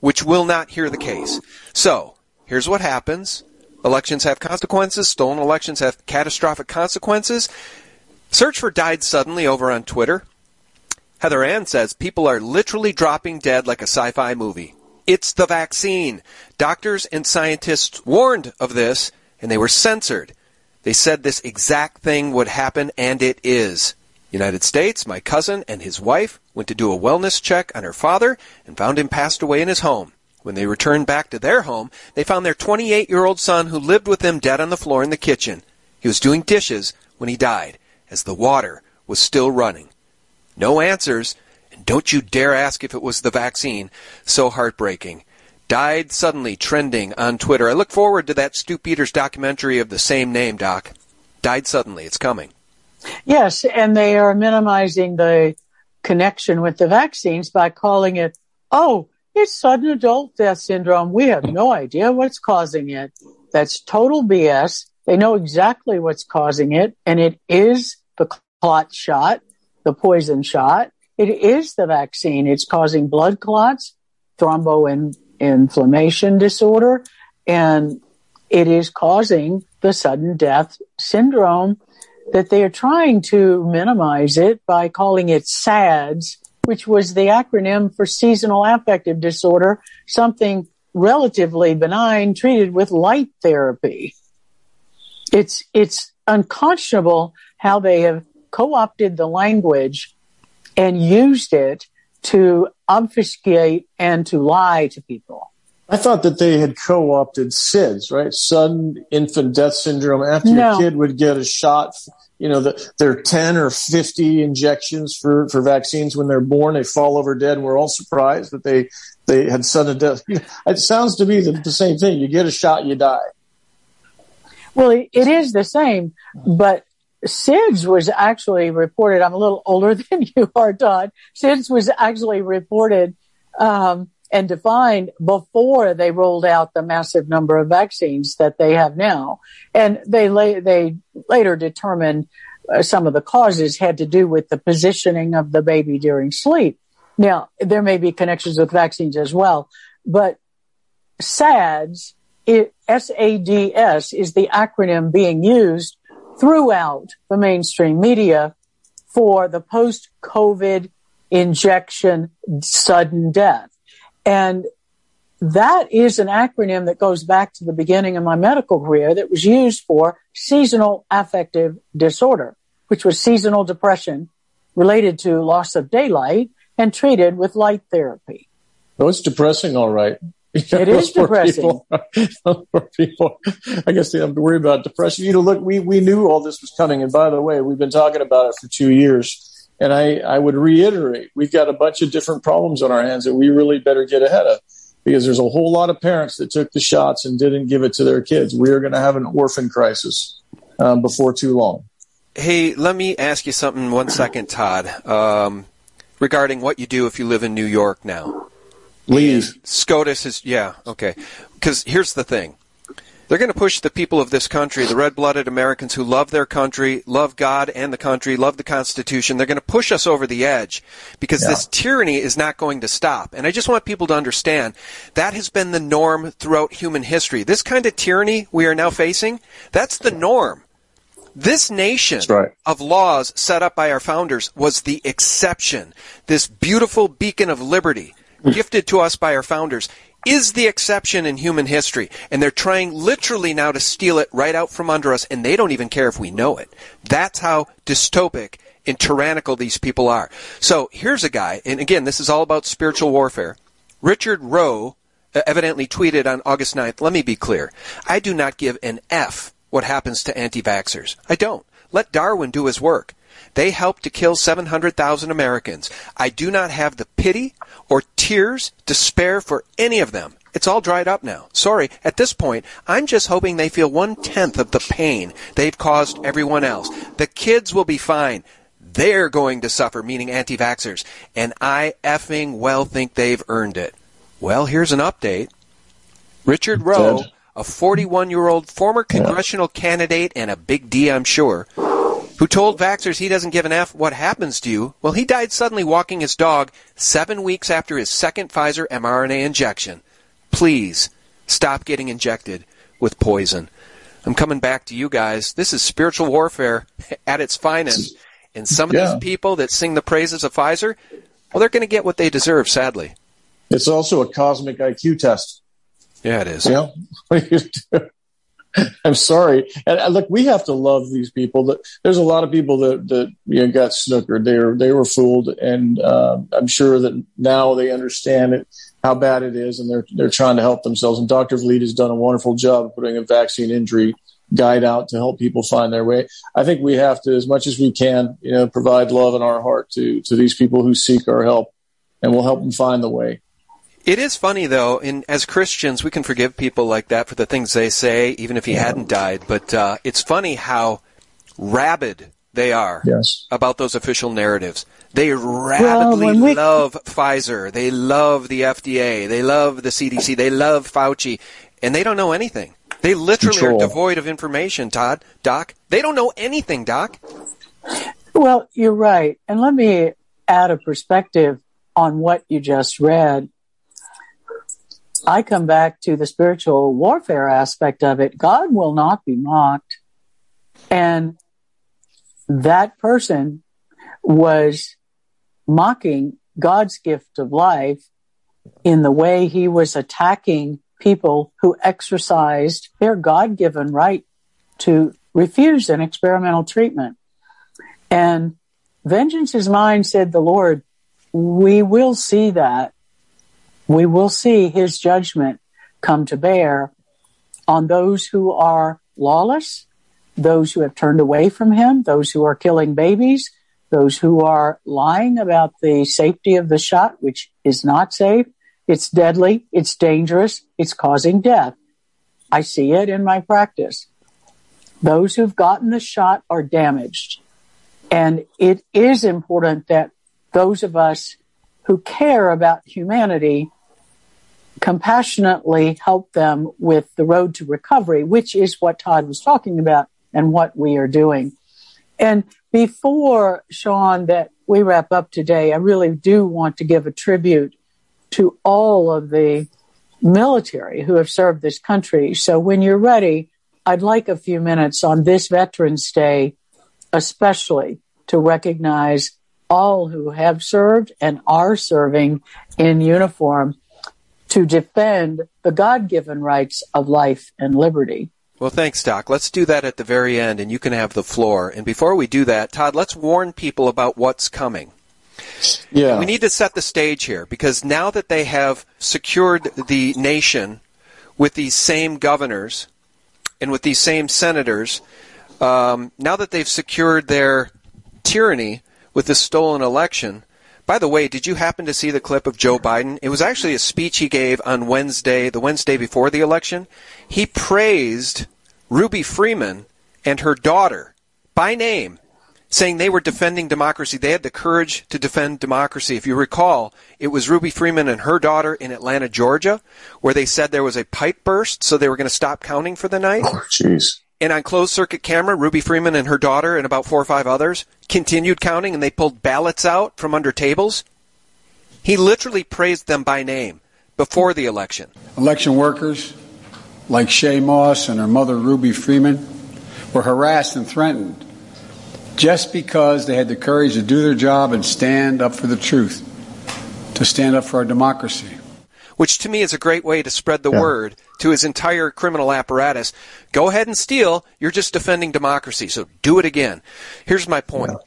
Speaker 6: which will not hear the case. So here's what happens. Elections have consequences. Stolen elections have catastrophic consequences. Search for died suddenly over on Twitter. Heather Ann says people are literally dropping dead like a sci fi movie. It's the vaccine. Doctors and scientists warned of this, and they were censored. They said this exact thing would happen, and it is. United States, my cousin and his wife went to do a wellness check on her father and found him passed away in his home. When they returned back to their home, they found their 28 year old son who lived with them dead on the floor in the kitchen. He was doing dishes when he died, as the water was still running. No answers, and don't you dare ask if it was the vaccine. So heartbreaking. Died suddenly, trending on Twitter. I look forward to that Stew Peters documentary of the same name, Doc. Died suddenly. It's coming.
Speaker 4: Yes, and they are minimizing the connection with the vaccines by calling it, oh, it's sudden adult death syndrome. We have no idea what's causing it. That's total BS. They know exactly what's causing it, and it is the clot shot, the poison shot. It is the vaccine. It's causing blood clots, thromboinflammation disorder, and it is causing the sudden death syndrome that they are trying to minimize it by calling it SADS, which was the acronym for seasonal affective disorder, something relatively benign treated with light therapy. It's, it's unconscionable how they have co-opted the language and used it to obfuscate and to lie to people.
Speaker 5: I thought that they had co-opted SIDS, right? Sudden infant death syndrome. After
Speaker 4: No.
Speaker 5: your kid would get a shot, you know, the, there are 10 or 50 injections for, for vaccines when they're born. They fall over dead and we're all surprised that they, they had sudden death. [laughs] It sounds to me the, the same thing. You get a shot, you die.
Speaker 4: Well, it is the same, but SIDS was actually reported. I'm a little older [laughs] than you are, Todd. SIDS was actually reported um, and defined before they rolled out the massive number of vaccines that they have now, and they they later determined uh, some of the causes had to do with the positioning of the baby during sleep. Now there may be connections with vaccines as well, but SADS, S-A-D-S is the acronym being used throughout the mainstream media for the post-COVID injection sudden death. And that is an acronym that goes back to the beginning of my medical career that was used for seasonal affective disorder, which was seasonal depression related to loss of daylight and treated with light therapy.
Speaker 5: Oh, it's depressing, all right.
Speaker 4: It is [laughs] depressing. [laughs]
Speaker 5: people. People. I guess they have to worry about depression. You know, look, we, we knew all this was coming. And by the way, we've been talking about it for two years. And I, I would reiterate, we've got a bunch of different problems on our hands that we really better get ahead of because there's a whole lot of parents that took the shots and didn't give it to their kids. We are going to have an orphan crisis um, before too long.
Speaker 6: Hey, let me ask you something one second, Todd, um, regarding what you do if you live in New York now.
Speaker 5: Leave.
Speaker 6: SCOTUS is, yeah, okay. Because here's the thing. They're going to push the people of this country, the red blooded Americans who love their country, love God and the country, love the Constitution. They're going to push us over the edge because
Speaker 5: Yeah.
Speaker 6: this tyranny is not going to stop. And I just want people to understand that has been the norm throughout human history. This kind of tyranny we are now facing, that's the norm. This nation
Speaker 5: right.
Speaker 6: of laws set up by our founders was the exception. This beautiful beacon of liberty hmm. gifted to us by our founders is the exception in human history. And they're trying literally now to steal it right out from under us, and they don't even care if we know it. That's how dystopic and tyrannical these people are. So here's a guy, and again, this is all about spiritual warfare. Richard Rowe uh, evidently tweeted on August 9th, let me be clear. I do not give an F what happens to anti-vaxxers. I don't. Let Darwin do his work. They helped to kill 700,000 Americans. I do not have the pity or tears to spare for any of them. It's all dried up now. Sorry, at this point, I'm just hoping they feel one tenth of the pain they've caused everyone else. The kids will be fine. They're going to suffer, meaning anti vaxxers. And I effing well think they've earned it. Well, here's an update. Richard Rowe, a 41 year old former congressional candidate and a big D, I'm sure, who told vaxxers he doesn't give an F what happens to you. Well, he died suddenly walking his dog seven weeks after his second Pfizer mRNA injection. Please stop getting injected with poison. I'm coming back to you guys. This is spiritual warfare [laughs] at its finest. And some of yeah. these people that sing the praises of Pfizer, well, they're going to get what they deserve, sadly.
Speaker 5: It's also a cosmic IQ test.
Speaker 6: Yeah, it is.
Speaker 5: Yeah. [laughs] [laughs] I'm sorry. And look, we have to love these people. There's a lot of people that that you know, got snookered. They were they were fooled, and uh, I'm sure that now they understand it, how bad it is, and they're they're trying to help themselves. And Dr. Vliet has done a wonderful job of putting a vaccine injury guide out to help people find their way. I think we have to, as much as we can, you know, provide love in our heart to to these people who seek our help, and we'll help them find the way.
Speaker 6: It is funny though, in as Christians, we can forgive people like that for the things they say, even if he yeah. hadn't died. But uh, it's funny how rabid they are
Speaker 5: yes.
Speaker 6: about those official narratives. They rabidly well, we... love Pfizer. They love the FDA. They love the CDC. They love Fauci, and they don't know anything. They literally Control. are devoid of information. Todd, Doc, they don't know anything. Doc.
Speaker 4: Well, you're right, and let me add a perspective on what you just read I come back to the spiritual warfare aspect of it. God will not be mocked. And that person was mocking God's gift of life in the way he was attacking people who exercised their God given right to refuse an experimental treatment. And vengeance is mine, said the Lord. We will see that we will see his judgment come to bear on those who are lawless, those who have turned away from him, those who are killing babies, those who are lying about the safety of the shot, which is not safe. It's deadly. It's dangerous. It's causing death. I see it in my practice. Those who've gotten the shot are damaged. And it is important that those of us who care about humanity compassionately help them with the road to recovery, which is what Todd was talking about and what we are doing. And before, Sean, that we wrap up today, I really do want to give a tribute to all of the military who have served this country. So when you're ready, I'd like a few minutes on this Veterans Day, especially to recognize all who have served and are serving in uniform to defend the God given rights of life and liberty.
Speaker 6: Well, thanks, Doc. Let's do that at the very end, and you can have the floor. And before we do that, Todd, let's warn people about what's coming.
Speaker 5: Yeah.
Speaker 6: We need to set the stage here because now that they have secured the nation with these same governors and with these same senators, um, now that they've secured their tyranny with this stolen election, by the way, did you happen to see the clip of Joe Biden? It was actually a speech he gave on Wednesday, the Wednesday before the election. He praised Ruby Freeman and her daughter by name, saying they were defending democracy. They had the courage to defend democracy. If you recall, it was Ruby Freeman and her daughter in Atlanta, Georgia, where they said there was a pipe burst, so they were going to stop counting for the night.
Speaker 5: Oh, jeez.
Speaker 6: And on closed circuit camera, Ruby Freeman and her daughter and about four or five others continued counting and they pulled ballots out from under tables. He literally praised them by name before the election.
Speaker 12: Election workers like Shaye Moss and her mother Ruby Freeman were harassed and threatened just because they had the courage to do their job and stand up for the truth, to stand up for our democracy
Speaker 6: which to me is a great way to spread the yeah. word to his entire criminal apparatus. Go ahead and steal. You're just defending democracy. So do it again. Here's my point. Yeah.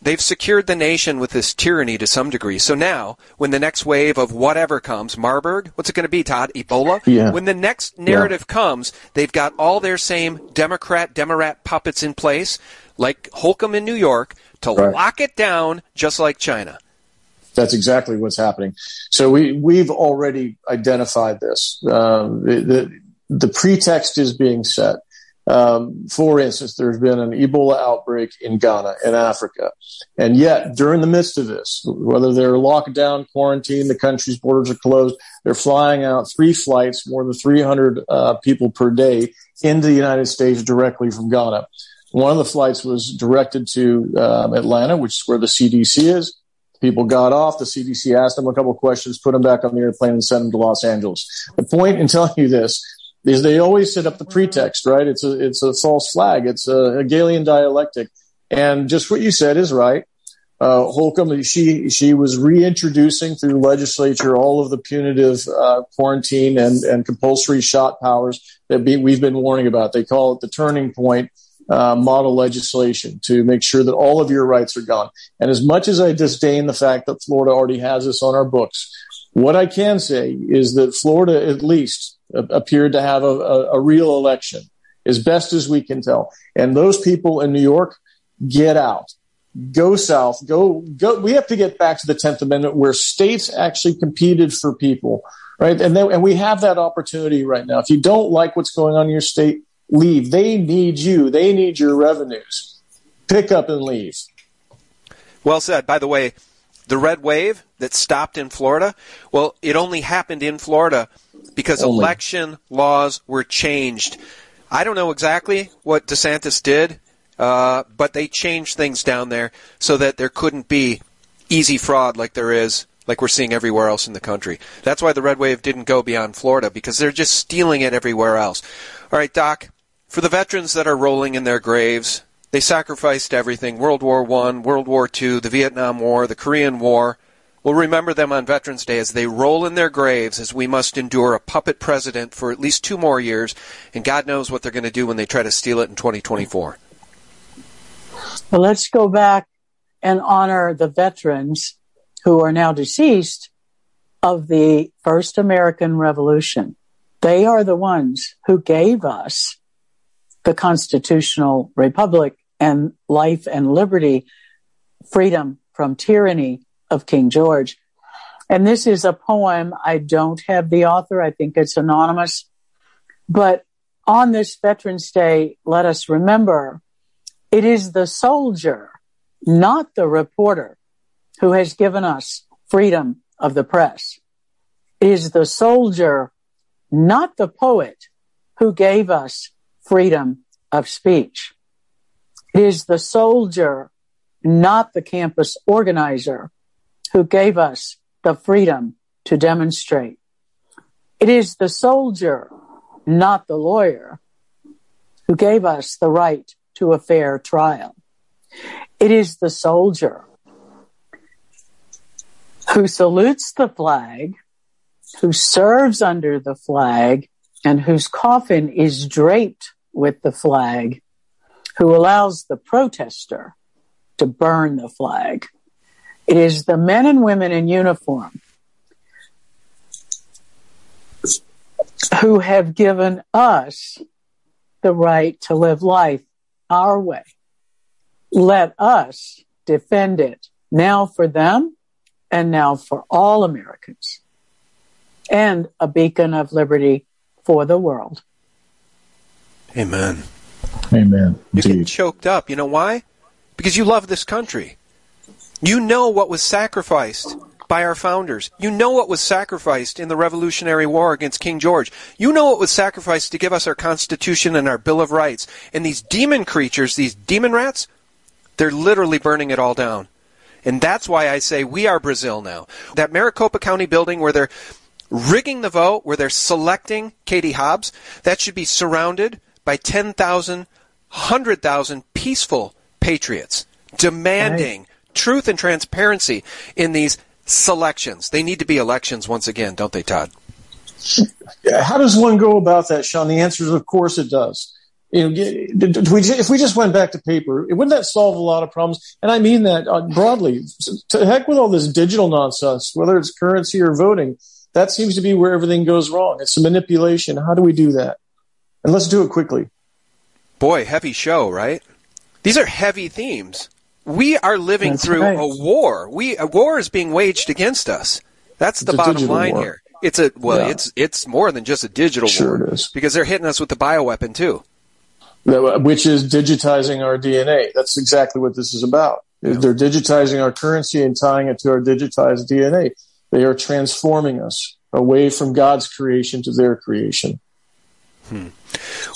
Speaker 6: They've secured the nation with this tyranny to some degree. So now, when the next wave of whatever comes, Marburg, what's it going to be, Todd? Ebola?
Speaker 5: Yeah.
Speaker 6: When the next narrative yeah. comes, they've got all their same Democrat, Democrat puppets in place, like Hochul in New York, to right. lock it down just like China.
Speaker 5: That's exactly what's happening. So we we've already identified this. Um, the, the pretext is being set. Um, for instance, there's been an Ebola outbreak in Ghana in Africa. And yet, during the midst of this, whether they're locked down, quarantined, the country's borders are closed, they're flying out three flights, more than 300 uh, people per day into the United States directly from Ghana. One of the flights was directed to um, Atlanta, which is where the CDC is. People got off. The CDC asked them a couple questions, put them back on the airplane, and sent them to Los Angeles. The point in [laughs] telling you this is they always set up the pretext, right? It's a it's a false flag. It's a Hegelian dialectic, and just what you said is right. Uh, Hochul, she she was reintroducing through legislature all of the punitive uh, quarantine and and compulsory shot powers that be, we've been warning about. They call it the turning point uh, model legislation to make sure that all of your rights are gone. And as much as I disdain the fact that Florida already has this on our books, what I can say is that Florida at least appeared to have a, a, a real election, as best as we can tell. And those people in New York, get out go south go go we have to get back to the 10th amendment where states actually competed for people right and then and we have that opportunity right now if you don't like what's going on in your state leave they need you they need your revenues pick up and leave
Speaker 6: well said by the way the red wave that stopped in florida well it only happened in florida because Only. election laws were changed. I don't know exactly what DeSantis did, uh, but they changed things down there so that there couldn't be easy fraud like there is, like we're seeing everywhere else in the country. That's why the red wave didn't go beyond Florida because they're just stealing it everywhere else. All right, Doc, for the veterans that are rolling in their graves, they sacrificed everything World War I, World War II, the Vietnam War, the Korean War. We'll remember them on Veterans Day as they roll in their graves as we must endure a puppet president for at least two more years, and God knows what they're going to do when they try to steal it in 2024.
Speaker 4: Well, let's go back and honor the veterans who are now deceased of the first American Revolution. They are the ones who gave us the constitutional republic and life and liberty, freedom from tyranny, of King George. And this is a poem. I don't have the author. I think it's anonymous. But on this Veterans Day, let us remember it is the soldier, not the reporter, who has given us freedom of the press. It is the soldier, not the poet, who gave us freedom of speech. It is the soldier, not the campus organizer, who gave us the freedom to demonstrate. It is the soldier, not the lawyer, who gave us the right to a fair trial. It is the soldier who salutes the flag, who serves under the flag, and whose coffin is draped with the flag, who allows the protester to burn the flag. It is the men and women in uniform who have given us the right to live life our way. Let us defend it now for them and now for all Americans and a beacon of liberty for the world.
Speaker 6: Amen.
Speaker 5: Amen.
Speaker 6: You get choked up. You know why? Because you love this country. You know what was sacrificed by our founders. You know what was sacrificed in the Revolutionary War against King George. You know what was sacrificed to give us our Constitution and our Bill of Rights. And these demon creatures, these demon rats, they're literally burning it all down. And that's why I say we are Brazil now. That Maricopa County building where they're rigging the vote, where they're selecting Katie Hobbs, that should be surrounded by 10,000, 100,000 peaceful patriots demanding right truth and transparency in these selections. They need to be elections once again, don't they, Todd?
Speaker 5: How does one go about that, Sean? The answer is, of course, it does. You know, if we just went back to paper, wouldn't that solve a lot of problems? And I mean that uh, broadly. To heck with all this digital nonsense, whether it's currency or voting. That seems to be where everything goes wrong. It's a manipulation. How do we do that? And let's do it quickly.
Speaker 6: Boy, heavy show, right? These are heavy themes we are living
Speaker 4: That's
Speaker 6: through
Speaker 4: right.
Speaker 6: a war. We a war is being waged against us. That's the
Speaker 5: It's
Speaker 6: bottom line
Speaker 5: war.
Speaker 6: here. It's a well,
Speaker 5: Yeah.
Speaker 6: it's it's more than just a digital
Speaker 5: Sure
Speaker 6: war
Speaker 5: it is.
Speaker 6: because they're hitting us with the bioweapon too.
Speaker 5: Which is digitizing our DNA. That's exactly what this is about. They're digitizing our currency and tying it to our digitized DNA. They are transforming us away from God's creation to their creation.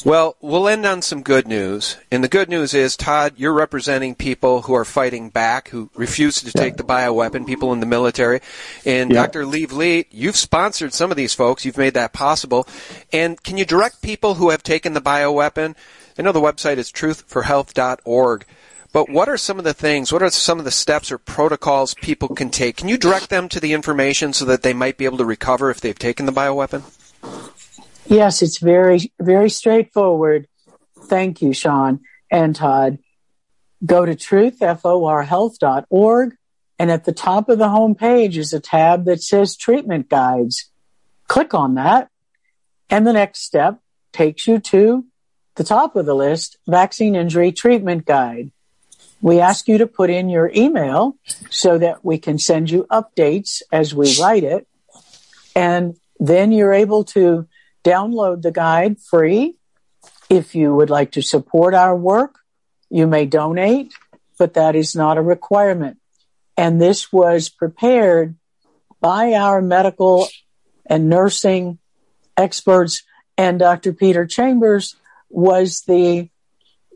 Speaker 6: Well, we'll end on some good news. And the good news is, Todd, you're representing people who are fighting back, who refuse to take the bioweapon, people in the military. And
Speaker 5: Yeah.
Speaker 6: Dr. Lee Vliet, you've sponsored some of these folks. You've made that possible. And can you direct people who have taken the bioweapon? I know the website is truthforhealth.org. But what are some of the things, what are some of the steps or protocols people can take? Can you direct them to the information so that they might be able to recover if they've taken the bioweapon?
Speaker 4: Yes, it's very, very straightforward. Thank you, Sean and Todd. Go to truthforhealth.org, and at the top of the home page is a tab that says treatment guides. Click on that, and the next step takes you to the top of the list, vaccine injury treatment guide. We ask you to put in your email so that we can send you updates as we write it. And then you're able to download the guide free. If you would like to support our work, you may donate, but that is not a requirement. And this was prepared by our medical and nursing experts. And Dr. Peter Chambers was the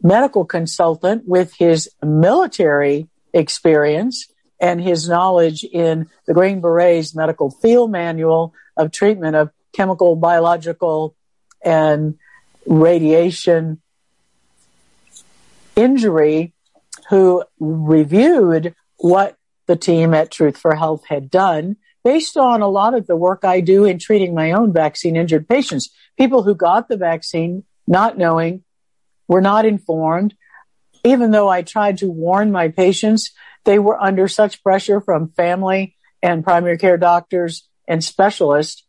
Speaker 4: medical consultant with his military experience and his knowledge in the Green Berets medical field manual of treatment of chemical, biological, and radiation injury, who reviewed what the team at Truth for Health had done based on a lot of the work I do in treating my own vaccine injured patients. People who got the vaccine not knowing, were not informed. Even though I tried to warn my patients, they were under such pressure from family and primary care doctors and specialists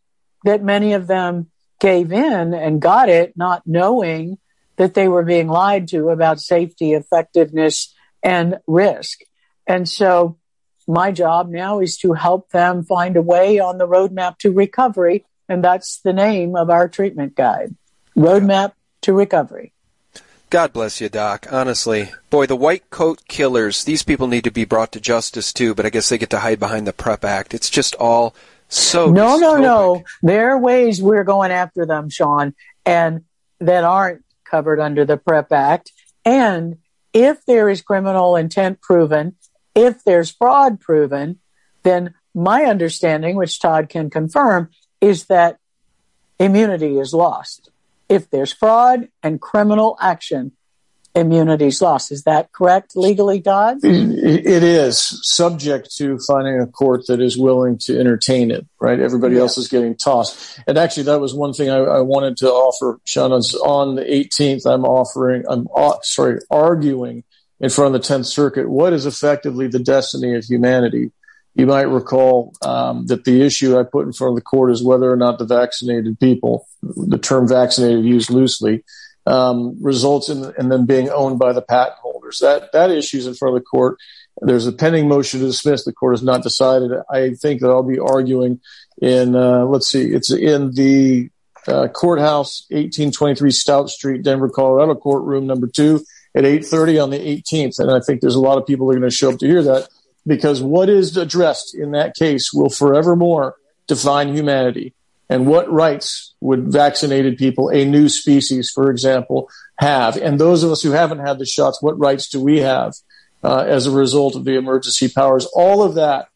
Speaker 4: that many of them gave in and got it not knowing that they were being lied to about safety, effectiveness, and risk. And so my job now is to help them find a way on the roadmap to recovery. And that's the name of our treatment guide, Roadmap to Recovery.
Speaker 6: God bless you, Doc. Honestly, boy, the white coat killers, these people need to be brought to justice too, but I guess they get to hide behind the PREP Act. It's just all so.
Speaker 4: no, no, no. There are ways we're going after them, Sean, and that aren't covered under the PREP Act. And if there is criminal intent proven, if there's fraud proven, then my understanding, which Todd can confirm, is that immunity is lost. If there's fraud and criminal action, immunity is lost. Is that correct legally, Todd?
Speaker 5: It is subject to finding a court that is willing to entertain it, right? Everybody else is getting tossed. And actually, that was one thing I, I wanted to offer, Sean. On the 18th, I'm offering, I'm uh, sorry, arguing in front of the 10th Circuit what is effectively the destiny of humanity. You might recall um, that the issue I put in front of the court is whether or not the vaccinated people, the term vaccinated used loosely, um, results in, in them being owned by the patent holders. That that issue is in front of the court. There's a pending motion to dismiss. The court has not decided. I think that I'll be arguing in uh, let's see, it's in the uh, courthouse, 1823 Stout Street, Denver, Colorado, courtroom number two at 8:30 on the 18th. And I think there's a lot of people that are going to show up to hear that because what is addressed in that case will forevermore define humanity. And what rights would vaccinated people, a new species, for example, have? And those of us who haven't had the shots, what rights do we have uh, as a result of the emergency powers? All of that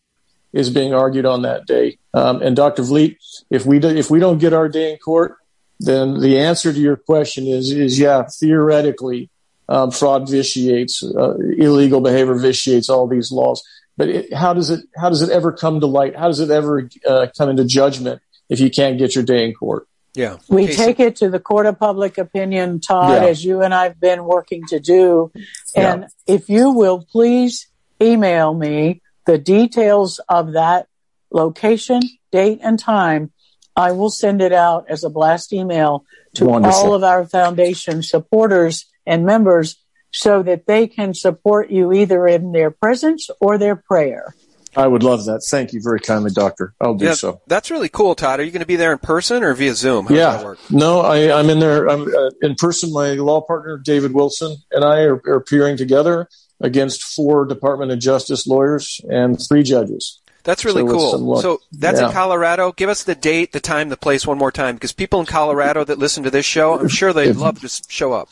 Speaker 5: is being argued on that day. Um, and Dr. Vliet, if we do, if we don't get our day in court, then the answer to your question is is yeah, theoretically, um, fraud vitiates, uh, illegal behavior vitiates all these laws. But it, how does it how does it ever come to light? How does it ever uh, come into judgment if you can't get your day in court?
Speaker 6: Yeah.
Speaker 4: We
Speaker 6: Casey.
Speaker 4: take it to the court of public opinion, Todd,
Speaker 5: Yeah.
Speaker 4: as you and I've been working to do. And
Speaker 5: Yeah.
Speaker 4: if you will please email me the details of that location, date, and time, I will send it out as a blast email to
Speaker 5: Wonderful.
Speaker 4: all of our foundation supporters and members so that they can support you either in their presence or their prayer.
Speaker 5: I would love that. Thank you very kindly, Doctor. I'll do
Speaker 6: Yeah,
Speaker 5: so.
Speaker 6: That's really cool, Todd. Are you going to be there in person or via Zoom? How
Speaker 5: yeah.
Speaker 6: work?
Speaker 5: No, I, I'm in there. I'm uh, in person. My law partner, David Wilson, and I are, are appearing together against four Department of Justice lawyers and three judges.
Speaker 6: That's really
Speaker 5: So
Speaker 6: cool. So that's in. Colorado. Give us the date, the time, the place one more time, because people in Colorado that listen to this show, I'm sure they'd
Speaker 5: If-
Speaker 6: love to show up.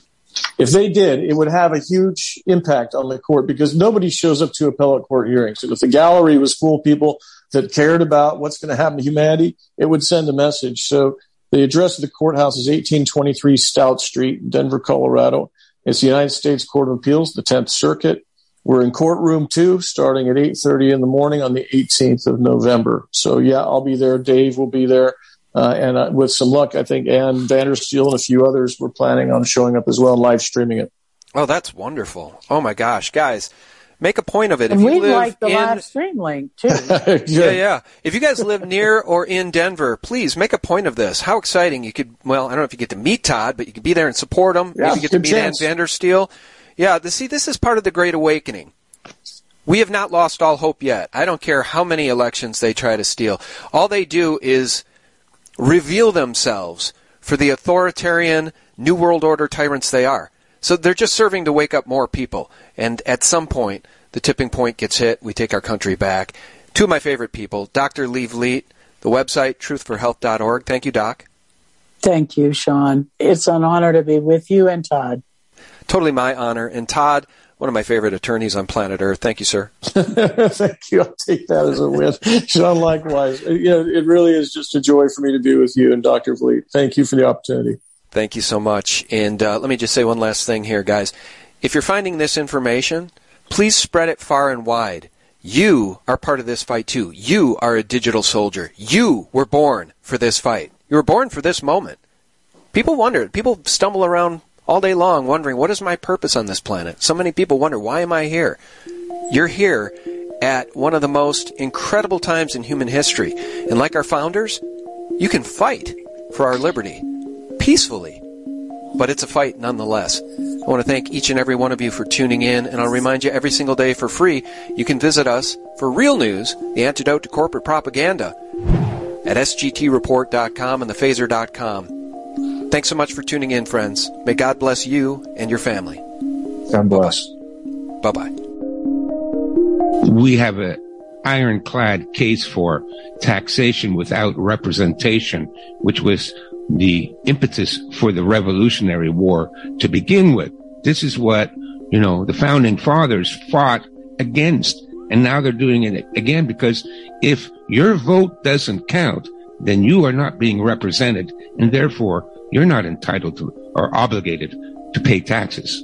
Speaker 5: If they did, it would have a huge impact on the court because nobody shows up to appellate court hearings. And if the gallery was full of people that cared about what's going to happen to humanity, it would send a message. So the address of the courthouse is 1823 Stout Street, Denver, Colorado. It's the United States Court of Appeals, the 10th Circuit. We're in courtroom two, starting at 8:30 in the morning on the 18th of November. So yeah, I'll be there. Dave will be there. Uh, and uh, with some luck, I think Ann Vandersteel and a few others were planning on showing up as well and live streaming it.
Speaker 6: Oh, that's wonderful. Oh my gosh, guys, make a point of it.
Speaker 4: And
Speaker 6: if you
Speaker 4: we'd
Speaker 6: live
Speaker 4: like the
Speaker 6: in,
Speaker 4: live stream link too. [laughs]
Speaker 6: yeah, yeah. If you guys live near or in Denver, please make a point of this. How exciting! You could, well, I don't know if you get to meet Todd, but you could be there and support him.
Speaker 5: Yeah,
Speaker 6: Maybe you get to meet
Speaker 5: chance.
Speaker 6: Ann Vandersteel. Yeah, the, see, this is part of the Great Awakening. We have not lost all hope yet. I don't care how many elections they try to steal. All they do is reveal themselves for the authoritarian New World Order tyrants they are. So they're just serving to wake up more people. And at some point, the tipping point gets hit. We take our country back. Two of my favorite people, Dr. Lee Vliet, the website truthforhealth.org. Thank you, Doc.
Speaker 4: Thank you, Sean. It's an honor to be with you and Todd.
Speaker 6: Totally my honor. And Todd, one of my favorite attorneys on planet Earth. Thank you, sir. [laughs]
Speaker 5: Thank you. I'll take that as a win. Sean, likewise. Yeah, it really is just a joy for me to be with you and Dr. Vliet. Thank you for the opportunity.
Speaker 6: Thank you so much. And uh, let me just say one last thing here, guys. If you're finding this information, please spread it far and wide. You are part of this fight too. You are a digital soldier. You were born for this fight. You were born for this moment. People wonder. People stumble around all day long wondering, what is my purpose on this planet? So many people wonder, why am I here? You're here at one of the most incredible times in human history. And like our founders, you can fight for our liberty peacefully. But it's a fight nonetheless. I want to thank each and every one of you for tuning in, and I'll remind you every single day for free, you can visit us for real news, the antidote to corporate propaganda, at sgtreport.com and thephaser.com. Thanks so much for tuning in, friends. May God bless you and your family.
Speaker 5: God bless.
Speaker 6: Bye bye.
Speaker 13: we have an ironclad case for taxation without representation, which was the impetus for the Revolutionary War to begin with. This is what, you know, the founding fathers fought against. And now they're doing it again because if your vote doesn't count, then you are not being represented and therefore you're not entitled to or obligated to pay taxes.